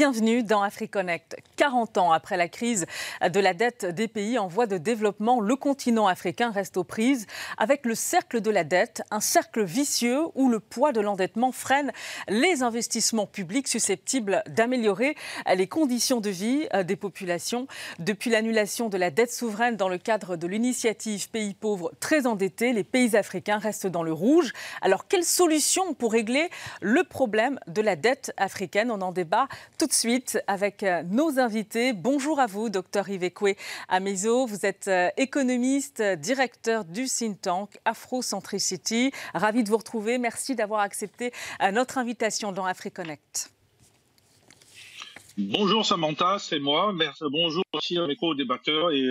Bienvenue dans AfriConnect. 40 ans après la crise de la dette des pays en voie de développement, le continent africain reste aux prises avec le cercle de la dette, un cercle vicieux où le poids de l'endettement freine les investissements publics susceptibles d'améliorer les conditions de vie des populations. Depuis l'annulation de la dette souveraine dans le cadre de l'initiative Pays pauvres très endettés, les pays africains restent dans le rouge. Alors, quelle solution pour régler le problème de la dette africaine? On en débat tout de suite avec euh, nos invités. Bonjour à vous, docteur Ivekwe Amezo. Vous êtes euh, économiste, directeur du think tank Afrocentricity. Ravi de vous retrouver. Merci d'avoir accepté euh, notre invitation dans AfriConnect. Bonjour Samantha, c'est moi. Bonjour aussi à mes co-débatteurs et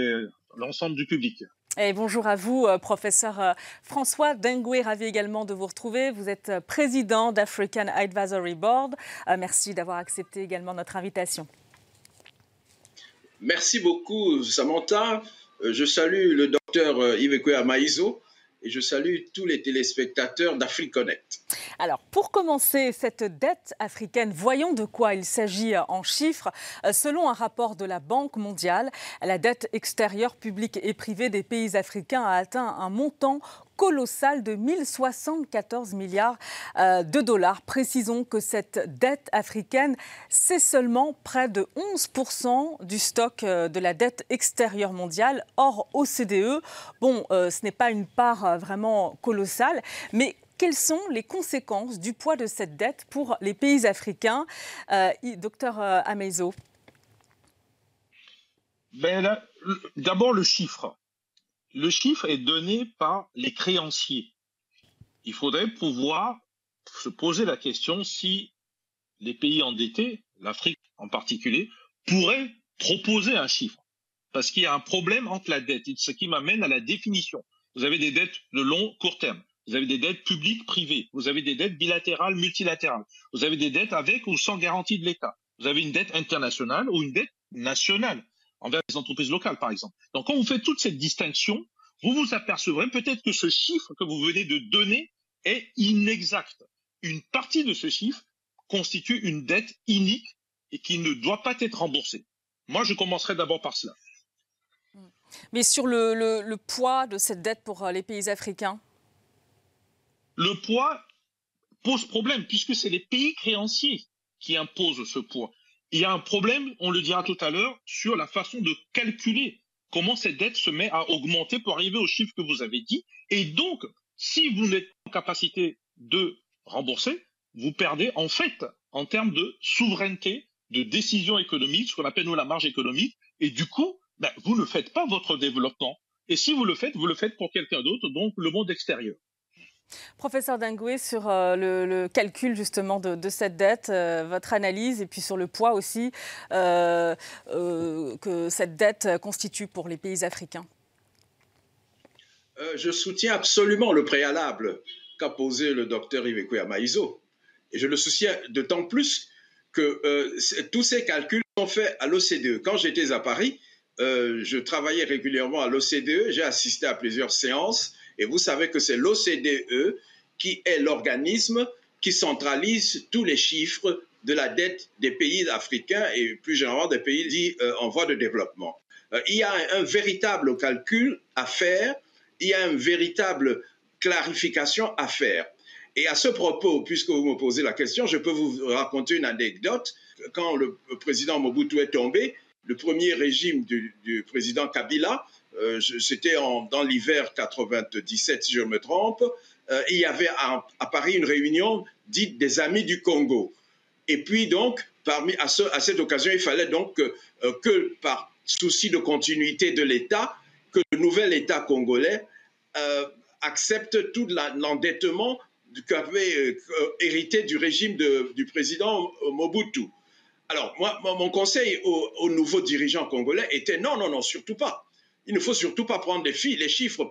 l'ensemble du public. Bonjour à vous, euh, professeur euh, François Dengue, ravi également de vous retrouver. Vous êtes euh, président d'African Advisory Board. Merci d'avoir accepté également notre invitation. Merci beaucoup, Samantha. Je salue le docteur Yves Maïzo et je salue tous les téléspectateurs d'AfriConnect. Alors, pour commencer, cette dette africaine, voyons de quoi il s'agit en chiffres. Selon un rapport de la Banque mondiale, la dette extérieure publique et privée des pays africains a atteint un montant colossal de 1074 milliards euh, de dollars. Précisons que cette dette africaine, c'est seulement près de 11% du stock euh, de la dette extérieure mondiale, hors OCDE. Bon, euh, ce n'est pas une part vraiment colossale, mais quelles sont les conséquences du poids de cette dette pour les pays africains Docteur Amezo. Ben D'abord le chiffre le chiffre est donné par les créanciers. Il faudrait pouvoir se poser la question si les pays endettés, l'Afrique en particulier, pourraient proposer un chiffre. Parce qu'il y a un problème entre la dette, ce qui m'amène à la définition. Vous avez des dettes de long, court terme. Vous avez des dettes publiques, privées. Vous avez des dettes bilatérales, multilatérales. Vous avez des dettes avec ou sans garantie de l'État. Vous avez une dette internationale ou une dette nationale envers les entreprises locales, par exemple. Donc, quand vous faites toute cette distinction, vous vous apercevrez peut-être que ce chiffre que vous venez de donner est inexact. Une partie de ce chiffre constitue une dette inique et qui ne doit pas être remboursée. Moi, je commencerai d'abord par cela. Mais sur le, le, poids de cette dette pour euh, les pays africains? Le poids pose problème puisque c'est les pays créanciers qui imposent ce poids il y a un problème, on le dira tout à l'heure, sur la façon de calculer comment cette dette se met à augmenter pour arriver au chiffre que vous avez dit. Et donc, si vous n'êtes pas en capacité de rembourser, vous perdez en fait en termes de souveraineté, de décision économique, ce qu'on appelle nous la marge économique. Et du coup, ben, vous ne faites pas votre développement. Et si vous le faites, vous le faites pour quelqu'un d'autre, donc le monde extérieur. Professeur Dingoué, sur euh, le, calcul justement de, cette dette, euh, votre analyse et puis sur le poids aussi euh, que cette dette constitue pour les pays africains. je soutiens absolument le préalable qu'a posé le docteur Ivekoya Maïzo. Et je le soutiens d'autant plus que tous ces calculs sont faits à l'OCDE. Quand j'étais à Paris, je travaillais régulièrement à l'OCDE, j'ai assisté à plusieurs séances et vous savez que c'est l'OCDE qui est l'organisme qui centralise tous les chiffres de la dette des pays africains et plus généralement des pays dits euh, en voie de développement. Euh, il y a un, véritable calcul à faire, il y a une véritable clarification à faire. Et à ce propos, puisque vous me posez la question, je peux vous raconter une anecdote. Quand le président Mobutu est tombé, le premier régime du, du président Kabila euh, c'était dans l'hiver 97, si je me trompe, euh, il y avait à, Paris une réunion dite des Amis du Congo. Et puis donc, parmi, à, cette occasion, il fallait donc euh, que, par souci de continuité de l'État, que le nouvel État congolais accepte tout l'endettement qu'avait hérité du régime du président Mobutu. Alors, moi, mon conseil aux, aux nouveaux dirigeants congolais était non, non, non, surtout pas il ne faut surtout pas prendre les, filles, les chiffres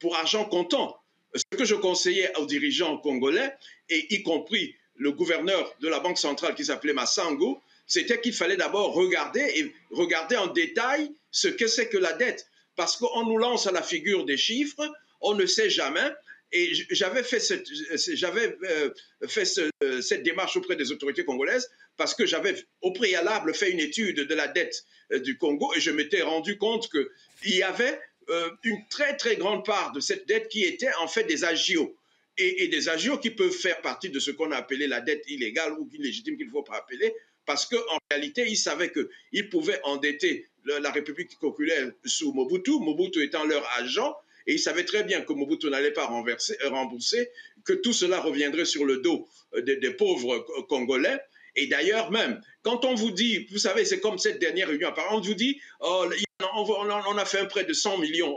pour argent comptant. Ce que je conseillais aux dirigeants congolais, et y compris le gouverneur de la Banque centrale qui s'appelait Massango, c'était qu'il fallait d'abord regarder et regarder en détail ce que c'est que la dette. Parce qu'on nous lance à la figure des chiffres, on ne sait jamais. Et j'avais fait cette, j'avais euh, fait cette démarche auprès des autorités congolaises parce que j'avais au préalable fait une étude de la dette euh, du Congo et je m'étais rendu compte qu'il y avait euh, une très très grande part de cette dette qui était en fait des agios. Et, des agios qui peuvent faire partie de ce qu'on a appelé la dette illégale ou illégitime qu'il ne faut pas appeler, parce qu'en réalité, ils savaient qu'ils pouvaient endetter la République populaire sous Mobutu, Mobutu étant leur agent, et ils savaient très bien que Mobutu n'allait pas rembourser, que tout cela reviendrait sur le dos euh, des pauvres Congolais, et d'ailleurs, même, quand on vous dit, vous savez, c'est comme cette dernière réunion, on vous dit, oh, on, a fait un prêt de 100 millions,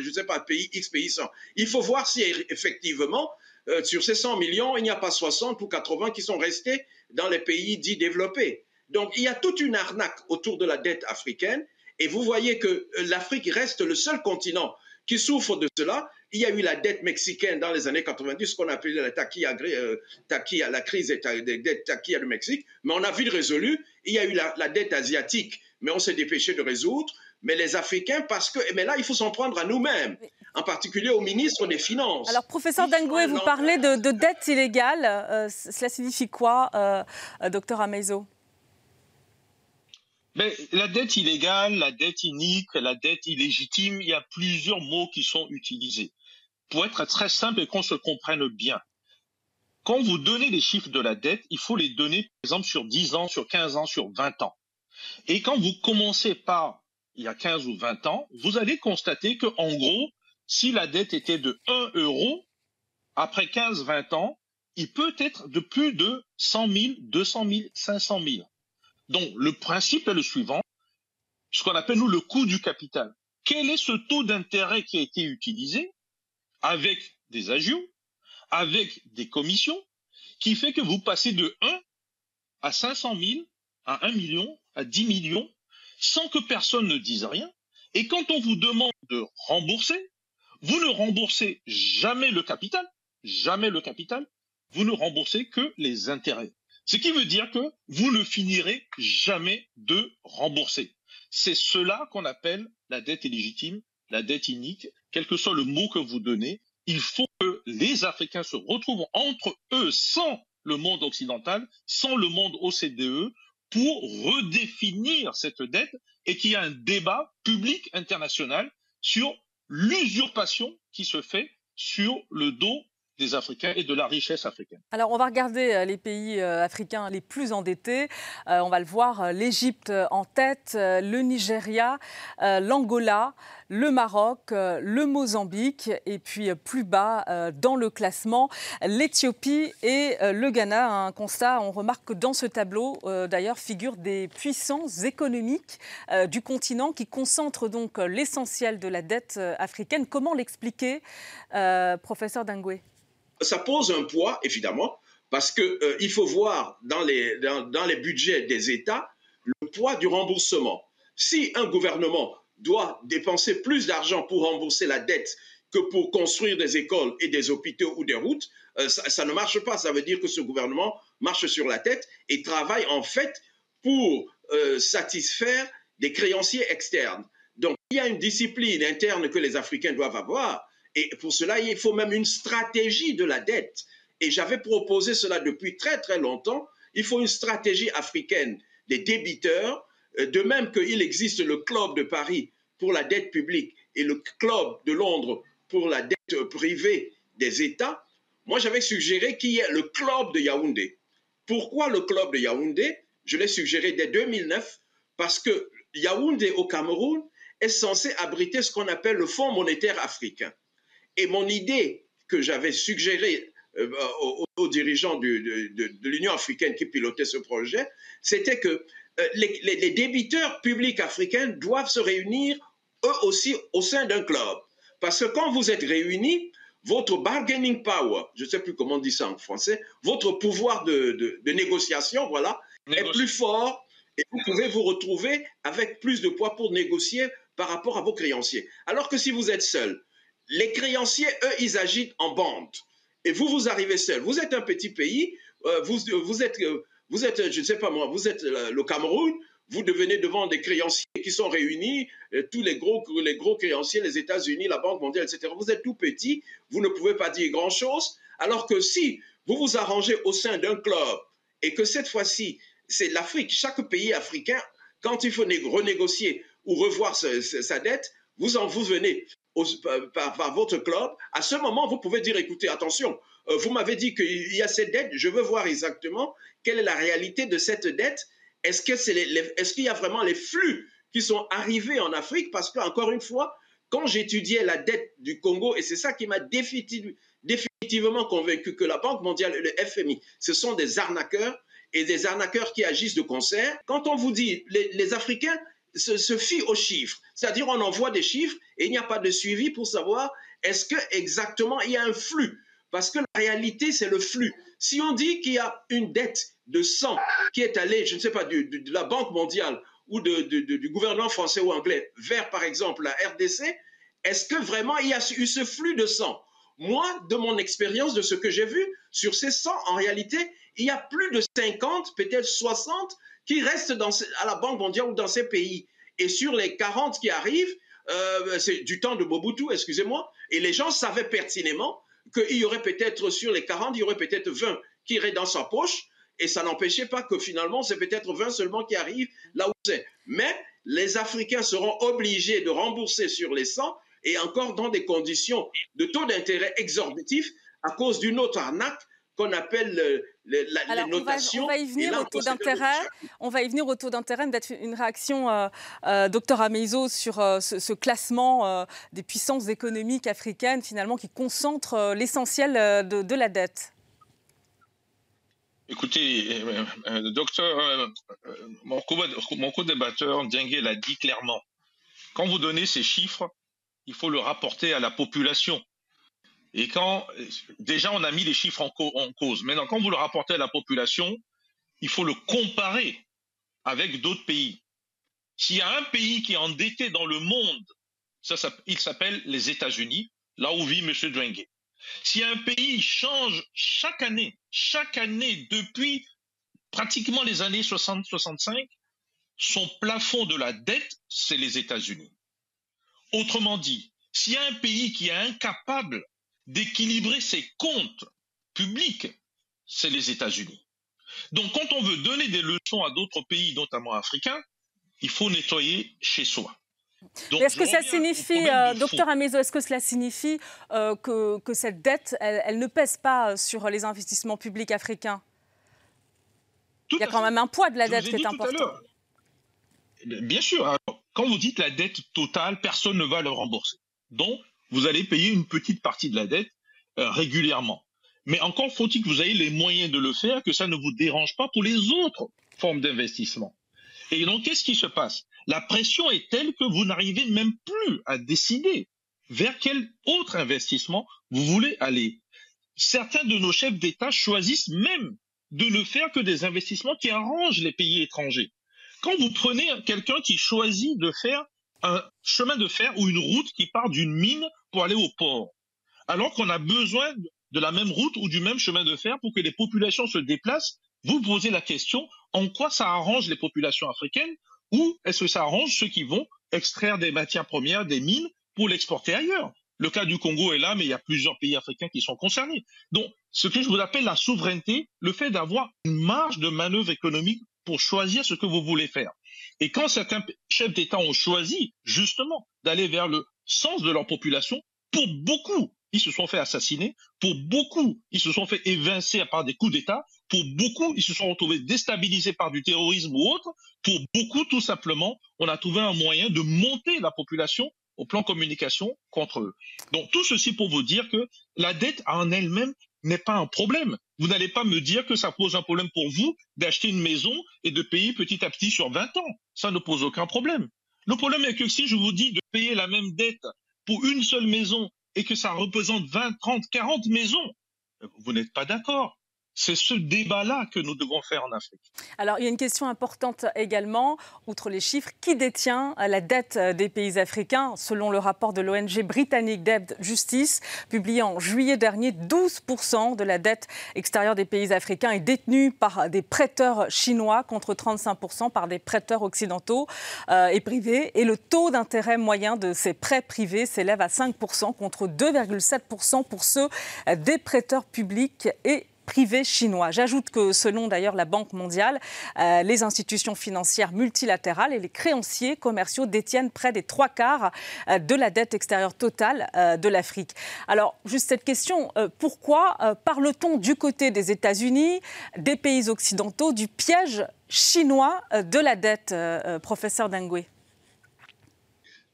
je ne sais pas, pays X, pays 100. Il faut voir si effectivement, euh, sur ces 100 millions, il n'y a pas 60 ou 80 qui sont restés dans les pays dits développés. Donc, il y a toute une arnaque autour de la dette africaine. Et vous voyez que euh, l'Afrique reste le seul continent qui souffre de cela. Il y a eu la dette mexicaine dans les années 90, ce qu'on appelait la taquilla, euh, la crise des dettes taquilla du Mexique, mais on a vite résolu. Il y a eu la, dette asiatique, mais on s'est dépêché de résoudre. Mais les Africains, parce que, mais là, il faut s'en prendre à nous-mêmes, en particulier au ministre des Finances. Alors, professeur Dangoué, vous parlez de, de dette illégale. Euh, cela signifie quoi, euh, docteur Ameizo mais la dette illégale, la dette inique, la dette illégitime, il y a plusieurs mots qui sont utilisés. Pour être très simple et qu'on se comprenne bien, quand vous donnez les chiffres de la dette, il faut les donner, par exemple, sur 10 ans, sur 15 ans, sur 20 ans. Et quand vous commencez par il y a 15 ou 20 ans, vous allez constater que, en gros, si la dette était de 1 euro, après 15-20 ans, il peut être de plus de 100 000, 200 000, 500 000. Donc, le principe est le suivant, ce qu'on appelle, nous, le coût du capital. Quel est ce taux d'intérêt qui a été utilisé avec des agios, avec des commissions, qui fait que vous passez de 1 à 500 000, à 1 million, à 10 millions, sans que personne ne dise rien. Et quand on vous demande de rembourser, vous ne remboursez jamais le capital, jamais le capital, vous ne remboursez que les intérêts. Ce qui veut dire que vous ne finirez jamais de rembourser. C'est cela qu'on appelle la dette illégitime, la dette inique, quel que soit le mot que vous donnez. Il faut que les Africains se retrouvent entre eux sans le monde occidental, sans le monde OCDE, pour redéfinir cette dette et qu'il y a un débat public international sur l'usurpation qui se fait sur le dos des Africains et de la richesse africaine. Alors on va regarder euh, les pays euh, africains les plus endettés. Euh, on va le voir, l'Égypte en tête, le Nigeria, l'Angola, le Maroc, le Mozambique et puis plus bas dans le classement, l'Éthiopie et le Ghana. Un constat, on remarque que dans ce tableau d'ailleurs figurent des puissances économiques du continent qui concentrent donc l'essentiel de la dette africaine. Comment l'expliquer, professeur Dangoué ça pose un poids, évidemment, parce qu'il euh, faut voir dans les, dans, les budgets des États le poids du remboursement. Si un gouvernement doit dépenser plus d'argent pour rembourser la dette que pour construire des écoles et des hôpitaux ou des routes, euh, ça, ne marche pas. Ça veut dire que ce gouvernement marche sur la tête et travaille en fait pour euh, satisfaire des créanciers externes. Donc il y a une discipline interne que les Africains doivent avoir et pour cela, il faut même une stratégie de la dette. Et j'avais proposé cela depuis très très longtemps. Il faut une stratégie africaine des débiteurs, euh, de même qu'il existe le club de Paris pour la dette publique et le club de Londres pour la dette privée des États. Moi, j'avais suggéré qu'il y ait le club de Yaoundé. Pourquoi le club de Yaoundé? Je l'ai suggéré dès 2009 parce que Yaoundé au Cameroun est censé abriter ce qu'on appelle le Fonds monétaire africain. Et mon idée que j'avais suggérée euh, aux, dirigeants de, l'Union africaine qui pilotaient ce projet, c'était que euh, les, débiteurs publics africains doivent se réunir eux aussi au sein d'un club. Parce que quand vous êtes réunis, votre bargaining power, je ne sais plus comment on dit ça en français, votre pouvoir de, négociation, voilà, est plus fort et vous pouvez vous retrouver avec plus de poids pour négocier par rapport à vos créanciers. Alors que si vous êtes seul, les créanciers, eux, ils agitent en bande. Et vous, vous arrivez seul. Vous êtes un petit pays, euh, vous, vous, êtes, euh, vous êtes, je ne sais pas moi, vous êtes euh, le Cameroun, vous devenez devant des créanciers qui sont réunis, tous les gros, les gros créanciers, les États-Unis, la Banque mondiale, etc. Vous êtes tout petit, vous ne pouvez pas dire grand-chose, alors que si vous vous arrangez au sein d'un club et que cette fois-ci, c'est l'Afrique, chaque pays africain, quand il faut renégocier ou revoir sa, dette, vous en vous venez par, votre club. À ce moment, vous pouvez dire, écoutez, attention, euh, vous m'avez dit qu'il y a cette dette, je veux voir exactement quelle est la réalité de cette dette est-ce qu'il y a vraiment les flux qui sont arrivés en Afrique? Parce qu'encore une fois, quand j'étudiais la dette du Congo, et c'est ça qui m'a définitivement convaincu que la Banque mondiale et le FMI, ce sont des arnaqueurs et des arnaqueurs qui agissent de concert. Quand on vous dit, les, Africains se, fient aux chiffres, c'est-à-dire on envoie des chiffres et il n'y a pas de suivi pour savoir est-ce que exactement il y a un flux. Parce que la réalité, c'est le flux. Si on dit qu'il y a une dette de sang qui est allé, je ne sais pas, de, la Banque mondiale ou du gouvernement français ou anglais vers, par exemple, la RDC, est-ce que vraiment il y a eu ce flux de sang Moi, de mon expérience, de ce que j'ai vu, sur ces 100, en réalité, il y a plus de 50, peut-être 60, qui restent à la Banque mondiale ou dans ces pays. Et sur les 40 qui arrivent, euh, c'est du temps de Mobutu, excusez-moi, et les gens savaient pertinemment qu'il y aurait peut-être sur les 40, il y aurait peut-être 20 qui iraient dans sa poche, et ça n'empêchait pas que finalement, c'est peut-être 20 seulement qui arrivent là où c'est. Mais les Africains seront obligés de rembourser sur les 100 et encore dans des conditions de taux d'intérêt exorbitifs à cause d'une autre arnaque qu'on appelle euh, la. On va, y venir au taux d'intérêt. On va y venir au taux d'intérêt. Peut-être une réaction, euh, euh, docteur Ameizo, sur ce, classement des puissances économiques africaines, finalement, qui concentre l'essentiel de, la dette. Écoutez, euh, euh, docteur, euh, mon co-débatteur, Diengue l'a dit clairement. Quand vous donnez ces chiffres, il faut le rapporter à la population. Et quand, déjà, on a mis les chiffres en, cause. Maintenant, quand vous le rapportez à la population, il faut le comparer avec d'autres pays. S'il y a un pays qui est endetté dans le monde, ça, il s'appelle les États-Unis, là où vit M. Dwengue. Si un pays change chaque année, chaque année depuis pratiquement les années 60-65, son plafond de la dette, c'est les États-Unis. Autrement dit, s'il y a un pays qui est incapable d'équilibrer ses comptes publics, c'est les États-Unis. Donc quand on veut donner des leçons à d'autres pays, notamment africains, il faut nettoyer chez soi. Est-ce que ça signifie, euh, docteur Amezo, est-ce que cela signifie euh, que, cette dette, elle, ne pèse pas sur les investissements publics africains? Il y a quand même un poids de la dette qui est important. Bien sûr. quand vous dites la dette totale, personne ne va le rembourser. Donc, vous allez payer une petite partie de la dette euh, régulièrement. Mais encore faut-il que vous ayez les moyens de le faire, que ça ne vous dérange pas pour les autres formes d'investissement. Et donc, qu'est-ce qui se passe? La pression est telle que vous n'arrivez même plus à décider vers quel autre investissement vous voulez aller. Certains de nos chefs d'État choisissent même de ne faire que des investissements qui arrangent les pays étrangers. Quand vous prenez quelqu'un qui choisit de faire un chemin de fer ou une route qui part d'une mine pour aller au port, alors qu'on a besoin de la même route ou du même chemin de fer pour que les populations se déplacent, vous posez la question en quoi ça arrange les populations africaines ou est-ce que ça arrange ceux qui vont extraire des matières premières, des mines, pour l'exporter ailleurs? Le cas du Congo est là, mais il y a plusieurs pays africains qui sont concernés. Donc, ce que je vous appelle la souveraineté, le fait d'avoir une marge de manœuvre économique pour choisir ce que vous voulez faire. Et quand certains chefs d'État ont choisi, justement, d'aller vers le sens de leur population, pour beaucoup, ils se sont fait assassiner. Pour beaucoup, ils se sont fait évincer par des coups d'État. Pour beaucoup, ils se sont retrouvés déstabilisés par du terrorisme ou autre. Pour beaucoup, tout simplement, on a trouvé un moyen de monter la population au plan communication contre eux. Donc tout ceci pour vous dire que la dette en elle-même n'est pas un problème. Vous n'allez pas me dire que ça pose un problème pour vous d'acheter une maison et de payer petit à petit sur 20 ans. Ça ne pose aucun problème. Le problème est que si je vous dis de payer la même dette pour une seule maison et que ça représente 20, 30, 40 maisons, vous n'êtes pas d'accord. C'est ce débat-là que nous devons faire en Afrique. Alors, il y a une question importante également, outre les chiffres. Qui détient la dette des pays africains Selon le rapport de l'ONG britannique Debt Justice, publié en juillet dernier, 12% de la dette extérieure des pays africains est détenue par des prêteurs chinois contre 35% par des prêteurs occidentaux euh, et privés. Et le taux d'intérêt moyen de ces prêts privés s'élève à 5% contre 2,7% pour ceux des prêteurs publics et privé chinois. J'ajoute que selon d'ailleurs la Banque mondiale, euh, les institutions financières multilatérales et les créanciers commerciaux détiennent près des trois quarts euh, de la dette extérieure totale euh, de l'Afrique. Alors juste cette question, pourquoi parle-t-on du côté des États-Unis, des pays occidentaux, du piège chinois de la dette, professeur Dengwe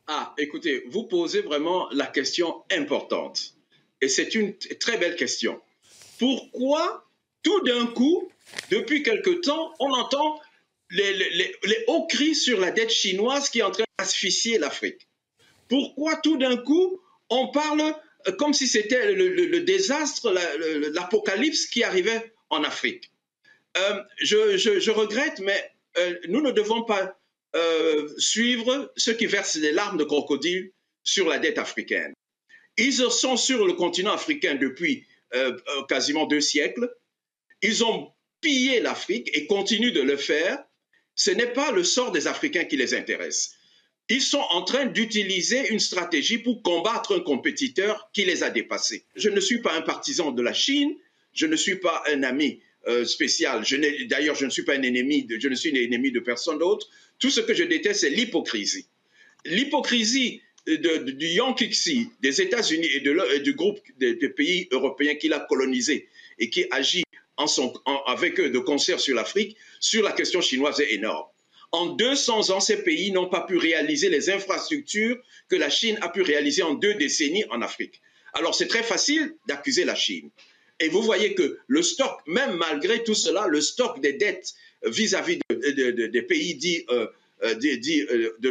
Ah, écoutez, vous posez vraiment la question importante. Et c'est une très belle question pourquoi tout d'un coup, depuis quelque temps, on entend les, hauts cris sur la dette chinoise qui est en train d'asphyxier l'Afrique? Pourquoi tout d'un coup, on parle euh, comme si c'était le, désastre, l'apocalypse qui arrivait en Afrique? Euh, je, regrette, mais euh, nous ne devons pas suivre ceux qui versent des larmes de crocodile sur la dette africaine. Ils sont sur le continent africain depuis euh, euh, quasiment deux siècles. Ils ont pillé l'Afrique et continuent de le faire. Ce n'est pas le sort des Africains qui les intéresse. Ils sont en train d'utiliser une stratégie pour combattre un compétiteur qui les a dépassés. Je ne suis pas un partisan de la Chine, je ne suis pas un ami euh, spécial. D'ailleurs, je ne suis pas un ennemi, je ne suis un ennemi de personne d'autre. Tout ce que je déteste, c'est l'hypocrisie. L'hypocrisie du Yankee des États-Unis et, du groupe des, pays européens qu'il a colonisé et qui agit avec eux de concert sur l'Afrique, sur la question chinoise est énorme. En 200 ans, ces pays n'ont pas pu réaliser les infrastructures que la Chine a pu réaliser en deux décennies en Afrique. Alors c'est très facile d'accuser la Chine. Et vous voyez que le stock, même malgré tout cela, le stock des dettes vis-à-vis des pays dits euh, de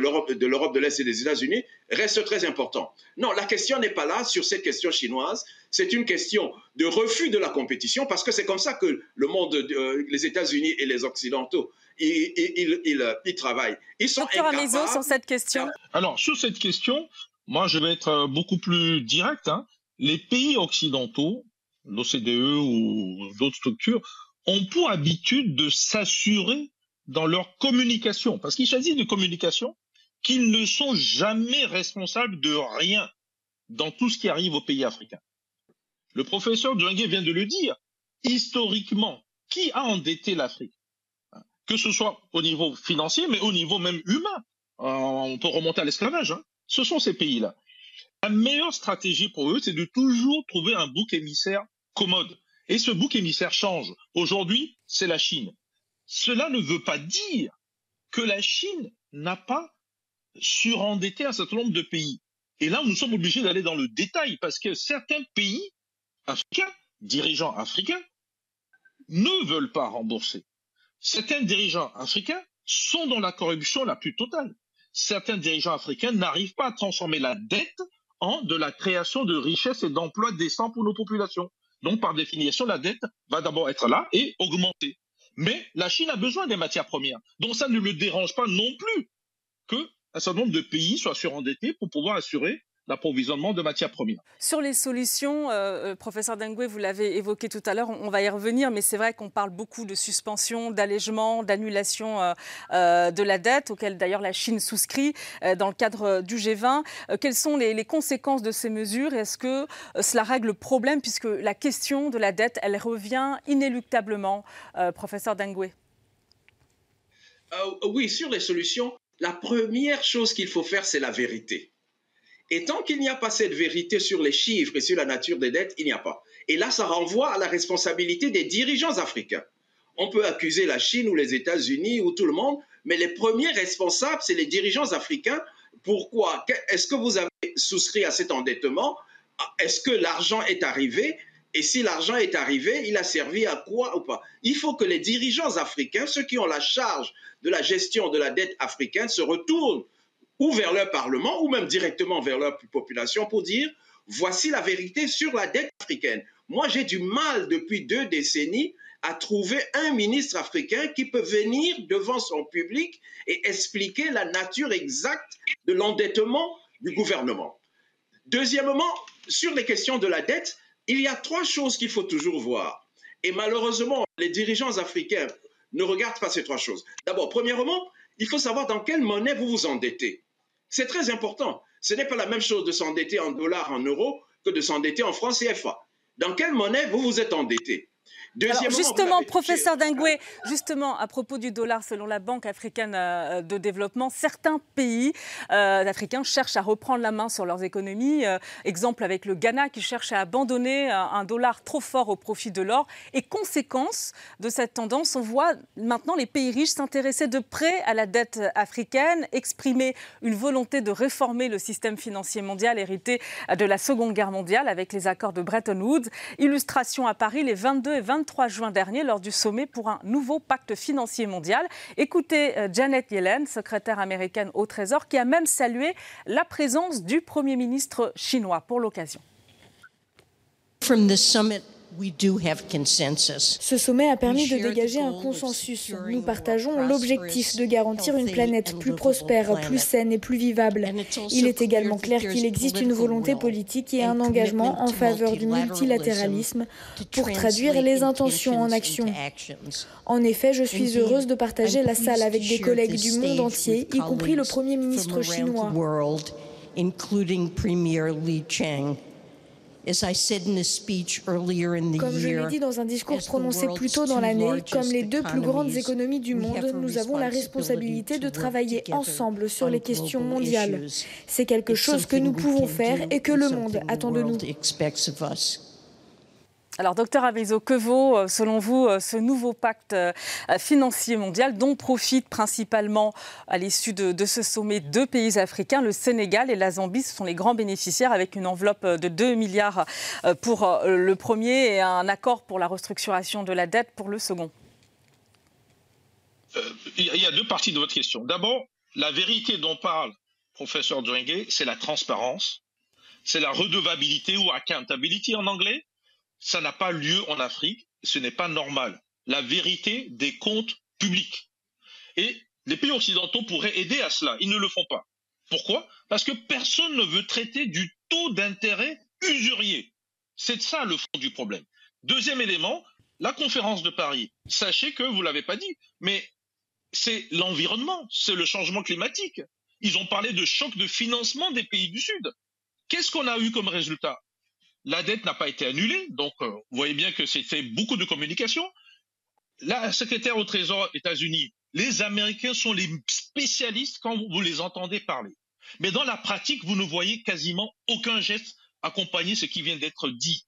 l'Europe de l'Est et des États-Unis reste très important. Non, la question n'est pas là sur cette question chinoise. C'est une question de refus de la compétition parce que c'est comme ça que le monde, euh, les États-Unis et les Occidentaux, ils, travaillent. Ils sont Docteur sur cette question. Alors, sur cette question, moi, je vais être beaucoup plus direct. Hein. Les pays occidentaux, l'OCDE ou d'autres structures, ont pour habitude de s'assurer dans leur communication, parce qu'il s'agit de communication, qu'ils ne sont jamais responsables de rien dans tout ce qui arrive aux pays africains. Le professeur Djangé vient de le dire. Historiquement, qui a endetté l'Afrique Que ce soit au niveau financier, mais au niveau même humain. Euh, on peut remonter à l'esclavage. Hein. Ce sont ces pays-là. La meilleure stratégie pour eux, c'est de toujours trouver un bouc émissaire commode. Et ce bouc émissaire change. Aujourd'hui, c'est la Chine. Cela ne veut pas dire que la Chine n'a pas surendetté un certain nombre de pays. Et là, nous sommes obligés d'aller dans le détail parce que certains pays africains, dirigeants africains, ne veulent pas rembourser. Certains dirigeants africains sont dans la corruption la plus totale. Certains dirigeants africains n'arrivent pas à transformer la dette en de la création de richesses et d'emplois décents pour nos populations. Donc, par définition, la dette va d'abord être là et augmenter. Mais la Chine a besoin des matières premières. Donc ça ne le dérange pas non plus qu'un certain nombre de pays soient surendettés pour pouvoir assurer l'approvisionnement de matières premières. Sur les solutions, euh, euh, professeur Dengue, vous l'avez évoqué tout à l'heure, on, va y revenir, mais c'est vrai qu'on parle beaucoup de suspension, d'allègement, d'annulation euh, de la dette, auquel d'ailleurs la Chine souscrit dans le cadre du G20. quelles sont les, conséquences de ces mesures? Est-ce que cela règle le problème, puisque la question de la dette, elle revient inéluctablement, professeur Dengue Oui, sur les solutions, la première chose qu'il faut faire, c'est la vérité. Et tant qu'il n'y a pas cette vérité sur les chiffres et sur la nature des dettes, il n'y a pas. Et là, ça renvoie à la responsabilité des dirigeants africains. On peut accuser la Chine ou les États-Unis ou tout le monde, mais les premiers responsables, c'est les dirigeants africains. Pourquoi? Est-ce que vous avez souscrit à cet endettement? Est-ce que l'argent est arrivé? Et si l'argent est arrivé, il a servi à quoi ou pas? Il faut que les dirigeants africains, ceux qui ont la charge de la gestion de la dette africaine, se retournent ou vers leur Parlement, ou même directement vers leur population pour dire, voici la vérité sur la dette africaine. Moi, j'ai du mal depuis deux décennies à trouver un ministre africain qui peut venir devant son public et expliquer la nature exacte de l'endettement du gouvernement. Deuxièmement, sur les questions de la dette, il y a trois choses qu'il faut toujours voir. Et malheureusement, les dirigeants africains ne regardent pas ces trois choses. D'abord, premièrement, il faut savoir dans quelle monnaie vous vous endettez. C'est très important. Ce n'est pas la même chose de s'endetter en dollars, en euros, que de s'endetter en francs CFA. Dans quelle monnaie vous vous êtes endetté? Justement, professeur Dingoué, justement, à propos du dollar, selon la Banque africaine euh, de développement, certains pays euh, africains cherchent à reprendre la main sur leurs économies. Euh, exemple avec le Ghana qui cherche à abandonner un dollar trop fort au profit de l'or. Et conséquence de cette tendance, on voit maintenant les pays riches s'intéresser de près à la dette africaine, exprimer une volonté de réformer le système financier mondial hérité de la Seconde Guerre mondiale avec les accords de Bretton Woods. Illustration à Paris les 22 et 23 23 juin dernier lors du sommet pour un nouveau pacte financier mondial. Écoutez euh, Janet Yellen, secrétaire américaine au Trésor, qui a même salué la présence du Premier ministre chinois pour l'occasion. Ce sommet a permis de dégager un consensus. Nous partageons l'objectif de garantir une planète plus prospère, plus saine et plus vivable. Il est également clair qu'il existe une volonté politique et un engagement en faveur du multilatéralisme pour traduire les intentions en action. En effet, je suis heureuse de partager la salle avec des collègues du monde entier, y compris le Premier ministre chinois. Comme je l'ai dit dans un discours prononcé plus tôt dans l'année, comme les deux plus grandes économies du monde, nous avons la responsabilité de travailler ensemble sur les questions mondiales. C'est quelque chose que nous pouvons faire et que le monde attend de nous. Alors, docteur Avezo, que vaut, euh, selon vous, euh, ce nouveau pacte euh, financier mondial dont profitent principalement, à l'issue de, ce sommet, deux pays africains, le Sénégal et la Zambie? Ce sont les grands bénéficiaires avec une enveloppe de 2 milliards pour le premier et un accord pour la restructuration de la dette pour le second. Il y a deux parties de votre question. D'abord, la vérité dont parle professeur Dwengue, c'est la transparence, c'est la redevabilité ou accountability en anglais ça n'a pas lieu en Afrique, ce n'est pas normal. La vérité des comptes publics. Et les pays occidentaux pourraient aider à cela, ils ne le font pas. Pourquoi? Parce que personne ne veut traiter du taux d'intérêt usurier. C'est ça le fond du problème. Deuxième élément, la conférence de Paris. Sachez que, vous ne l'avez pas dit, mais c'est l'environnement, c'est le changement climatique. Ils ont parlé de choc de financement des pays du Sud. Qu'est-ce qu'on a eu comme résultat? La dette n'a pas été annulée, donc euh, vous voyez bien que c'était beaucoup de communication. La secrétaire au Trésor États-Unis, les Américains sont les spécialistes quand vous les entendez parler. Mais dans la pratique, vous ne voyez quasiment aucun geste accompagner ce qui vient d'être dit.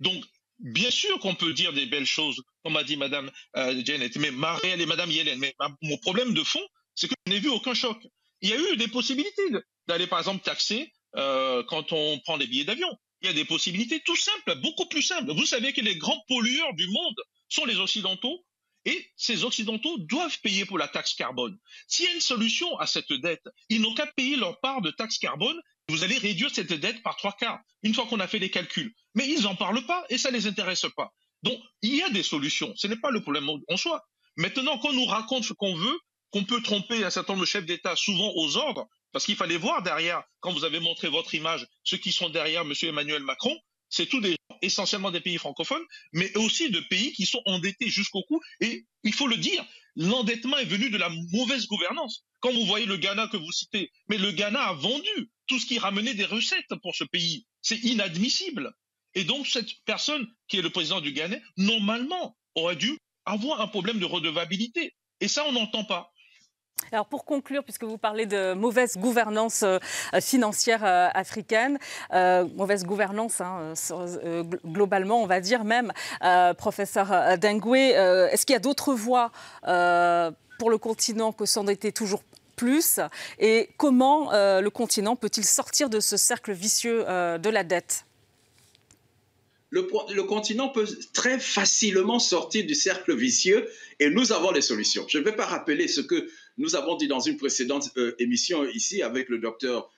Donc, bien sûr qu'on peut dire des belles choses, comme a dit Madame euh, Janet, mais Marielle et Madame Yellen. Mais mon problème de fond, c'est que je n'ai vu aucun choc. Il y a eu des possibilités d'aller, par exemple, taxer euh, quand on prend des billets d'avion. Il y a des possibilités tout simples, beaucoup plus simples. Vous savez que les grands pollueurs du monde sont les Occidentaux et ces Occidentaux doivent payer pour la taxe carbone. S'il y a une solution à cette dette, ils n'ont qu'à payer leur part de taxe carbone. Vous allez réduire cette dette par trois quarts, une fois qu'on a fait les calculs. Mais ils n'en parlent pas et ça ne les intéresse pas. Donc, il y a des solutions. Ce n'est pas le problème en soi. Maintenant, qu'on nous raconte ce qu'on veut, qu'on peut tromper un certain nombre de chefs d'État souvent aux ordres, parce qu'il fallait voir derrière, quand vous avez montré votre image, ceux qui sont derrière M. Emmanuel Macron, c'est tous des gens, essentiellement des pays francophones, mais aussi de pays qui sont endettés jusqu'au cou. Et il faut le dire, l'endettement est venu de la mauvaise gouvernance. Quand vous voyez le Ghana que vous citez, mais le Ghana a vendu tout ce qui ramenait des recettes pour ce pays. C'est inadmissible. Et donc cette personne qui est le président du Ghana, normalement, aurait dû avoir un problème de redevabilité. Et ça, on n'entend pas. Alors pour conclure, puisque vous parlez de mauvaise gouvernance euh, financière euh, africaine, euh, mauvaise gouvernance hein, globalement, on va dire même, professeur Dengwe, est-ce qu'il y a d'autres voies pour le continent que s'endetter toujours plus? Et comment le continent peut-il sortir de ce cercle vicieux de la dette? Le, continent peut très facilement sortir du cercle vicieux et nous avons les solutions. Je ne vais pas rappeler ce que nous avons dit dans une précédente euh, émission ici avec le docteur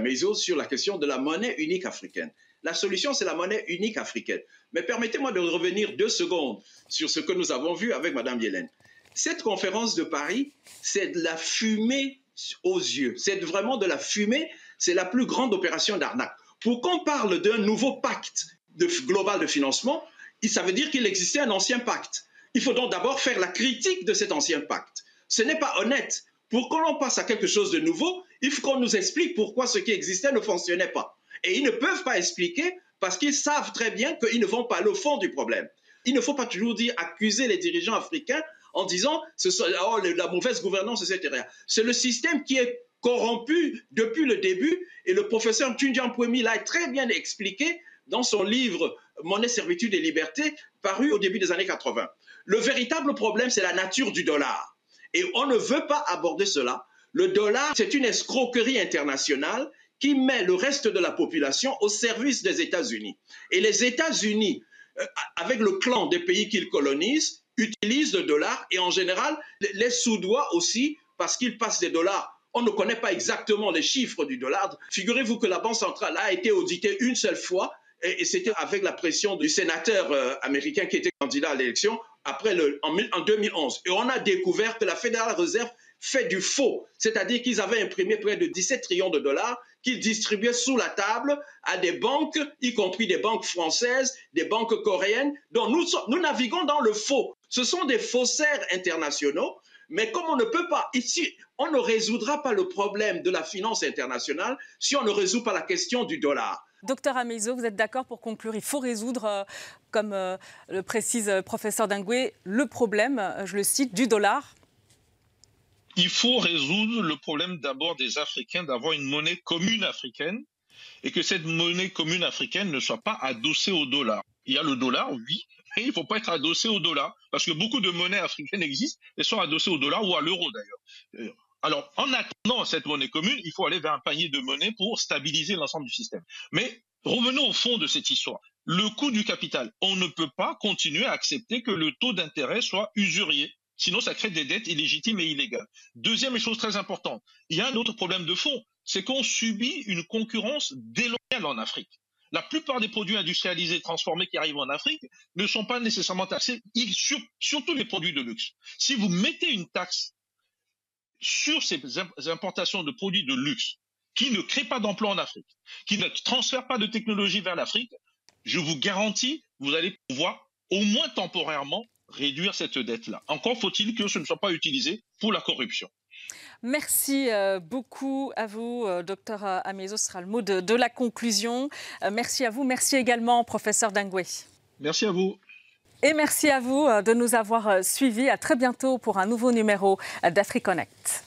Mezo sur la question de la monnaie unique africaine. La solution, c'est la monnaie unique africaine. Mais permettez-moi de revenir deux secondes sur ce que nous avons vu avec Mme Yellen. Cette conférence de Paris, c'est de la fumée aux yeux. C'est vraiment de la fumée. C'est la plus grande opération d'arnaque. Pour qu'on parle d'un nouveau pacte global de financement, ça veut dire qu'il existait un ancien pacte. Il faut donc d'abord faire la critique de cet ancien pacte. Ce n'est pas honnête. Pour qu'on passe à quelque chose de nouveau, il faut qu'on nous explique pourquoi ce qui existait ne fonctionnait pas. Et ils ne peuvent pas expliquer parce qu'ils savent très bien qu'ils ne vont pas au fond du problème. Il ne faut pas toujours dire accuser les dirigeants africains en disant ce oh, la mauvaise gouvernance, etc. C'est le système qui est corrompu depuis le début et le professeur Tunjian Puemi l'a très bien expliqué dans son livre Monnaie, servitude et liberté, paru au début des années 80. Le véritable problème, c'est la nature du dollar. Et on ne veut pas aborder cela. Le dollar, c'est une escroquerie internationale qui met le reste de la population au service des États-Unis. Et les États-Unis, euh, avec le clan des pays qu'ils colonisent, utilisent le dollar et en général les sous-doigts aussi parce qu'ils passent des dollars. On ne connaît pas exactement les chiffres du dollar. Figurez-vous que la Banque centrale a été auditée une seule fois et, c'était avec la pression du sénateur euh, américain qui était candidat à l'élection après le, en, en 2011. Et on a découvert que la Fédérale Réserve fait du faux, c'est-à-dire qu'ils avaient imprimé près de 17 trillions de dollars qu'ils distribuaient sous la table à des banques, y compris des banques françaises, des banques coréennes. Donc nous, nous naviguons dans le faux. Ce sont des faussaires internationaux, mais comme on ne peut pas, ici, on ne résoudra pas le problème de la finance internationale si on ne résout pas la question du dollar. Docteur Amezo, vous êtes d'accord pour conclure Il faut résoudre, euh, comme euh, le précise le euh, professeur Dingoué, le problème, je le cite, du dollar? Il faut résoudre le problème d'abord des Africains d'avoir une monnaie commune africaine et que cette monnaie commune africaine ne soit pas adossée au dollar. Il y a le dollar, oui, mais il ne faut pas être adossé au dollar parce que beaucoup de monnaies africaines existent et sont adossées au dollar ou à l'euro d'ailleurs. Alors, en attendant cette monnaie commune, il faut aller vers un panier de monnaie pour stabiliser l'ensemble du système. Mais revenons au fond de cette histoire. Le coût du capital. On ne peut pas continuer à accepter que le taux d'intérêt soit usurier. Sinon, ça crée des dettes illégitimes et illégales. Deuxième chose très importante, il y a un autre problème de fond, c'est qu'on subit une concurrence déloyale en Afrique. La plupart des produits industrialisés transformés qui arrivent en Afrique ne sont pas nécessairement taxés, surtout les produits de luxe. Si vous mettez une taxe sur ces importations de produits de luxe qui ne créent pas d'emplois en Afrique, qui ne transfèrent pas de technologie vers l'Afrique, je vous garantis, vous allez pouvoir au moins temporairement réduire cette dette-là. Encore faut-il que ce ne soit pas utilisé pour la corruption. Merci euh, beaucoup à vous, euh, docteur Amezo. Ce sera le mot de, la conclusion. Euh, merci à vous. Merci également, professeur Dangwe. Merci à vous. Et merci à vous de nous avoir suivis. À très bientôt pour un nouveau numéro d'AfriConnect.